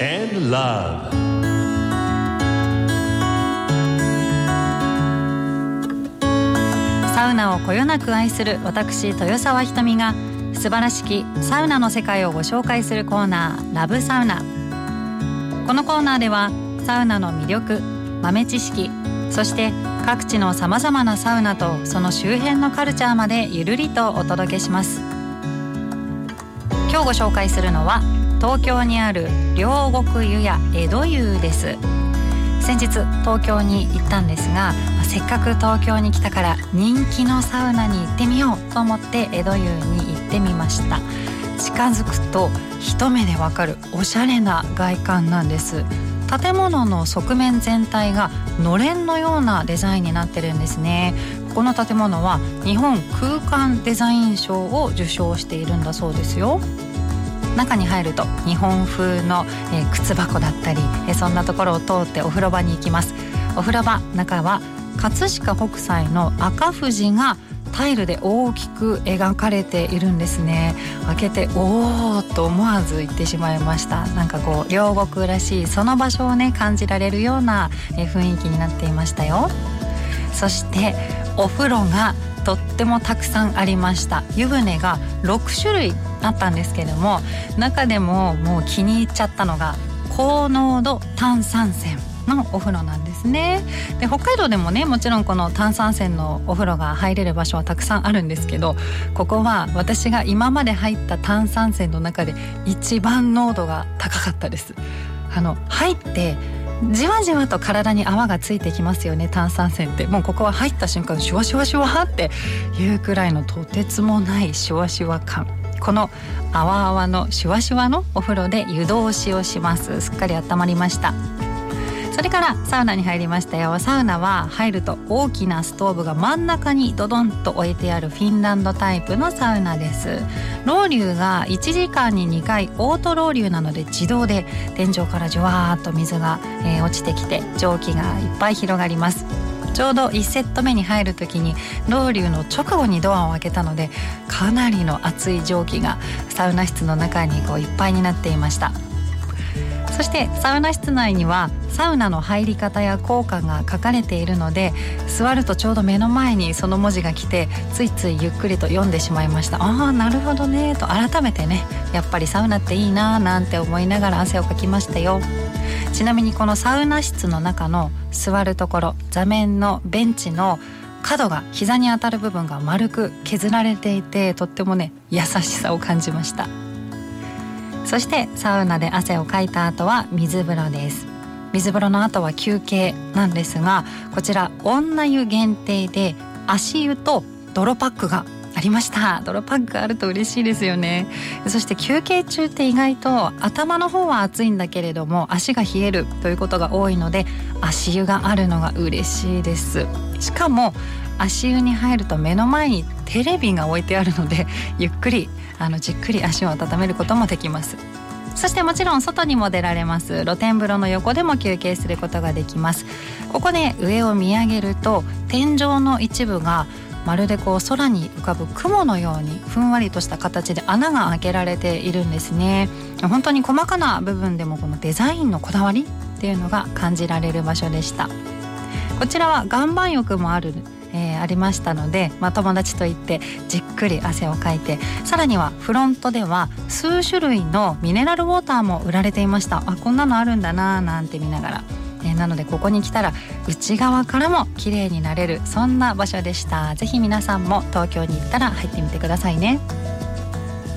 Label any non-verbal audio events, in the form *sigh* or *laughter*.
love. サウナをこよなく愛する私豊沢ひとみが素晴らしきサウナの世界をご紹介するコーナーラブサウナ。このコーナーではサウナの魅力豆知識そして各地のさまざまなサウナとその周辺のカルチャーまでゆるりとお届けします。今日ご紹介するのは東京にある両国湯や江戸湯です。先日東京に行ったんですがせっかく東京に来たから人気のサウナに行ってみようと思って江戸湯に行ってみました。近づくと一目でわかるおしゃれな外観なんです。建物の側面全体がのれんのようなデザインになってるんですね。この建物は日本空間デザイン賞を受賞しているんだそうですよ。中に入ると日本風の、えー、靴箱だったり、えー、そんなところを通ってお風呂場に行きます。お風呂場中は葛飾北斎の赤富士がタイルで大きく描かれているんですね。開けておおと思わず言ってしまいました。なんかこう両国らしいその場所をね感じられるような雰囲気になっていましたよ。そしてお風呂がとってもたくさんありました。湯船が6種類あったんですけども中でももう気に入っちゃったのが高濃度炭酸泉のお風呂なんですね。で北海道でもねもちろんこの炭酸泉のお風呂が入れる場所はたくさんあるんですけどここは私が今まで入った炭酸泉の中で一番濃度が高かったです。あの入ってじわじわと体に泡がついてきますよね炭酸泉って。もうここは入った瞬間シュワシュワシュワっていうくらいのとてつもないシュワシュワ感。この泡泡のシュワシュワのお風呂で湯通しをします。すっかり温まりました。それからサウナに入りましたよ。サウナは入ると大きなストーブが真ん中にドドンと置いてあるフィンランドタイプのサウナです。ロウリュが1時間に2回オートロウリュなので自動で天井からじゅわーっと水が、えー、落ちてきて蒸気がいっぱい広がります。ちょうど1セット目に入る時にロウリュの直後にドアを開けたのでかなりの熱い蒸気がサウナ室の中にこういっぱいになっていました。そしてサウナ室内にはサウナの入り方や効果が書かれているので座るとちょうど目の前にその文字が来てついついゆっくりと読んでしまいました。ああなるほどね。と改めてねやっぱりサウナっていいななんて思いながら汗をかきましたよ。ちなみにこのサウナ室の中の座るところ座面のベンチの角が膝に当たる部分が丸く削られていてとってもね優しさを感じました。そしてサウナで汗をかいた後は水風呂です。水風呂の後は休憩なんですがこちら女湯限定で足湯と泥パックがありました。泥パックあると嬉しいですよね。そして休憩中って意外と頭の方は暑いんだけれども足が冷えるということが多いので足湯があるのが嬉しいです。しかも足湯に入ると目の前にテレビが置いてあるので *laughs* ゆっくりあのじっくり足を温めることもできます。そしてもちろん外にも出られます。露天風呂の横でも休憩することができます。ここで上を見上げると天井の一部がまるでこう空に浮かぶ雲のようにふんわりとした形で穴が開けられているんですね。本当に細かな部分でもこのデザインのこだわりっていうのが感じられる場所でした。こちらは岩盤浴もあるえー、ありましたので、まあ、友達と行ってじっくり汗をかいてさらにはフロントでは数種類のミネラルウォーターも売られていました。あこんなのあるんだななんて見ながら。えー、なのでここに来たら内側からも綺麗になれるそんな場所でした。是非皆さんも東京に行ったら入ってみてくださいね。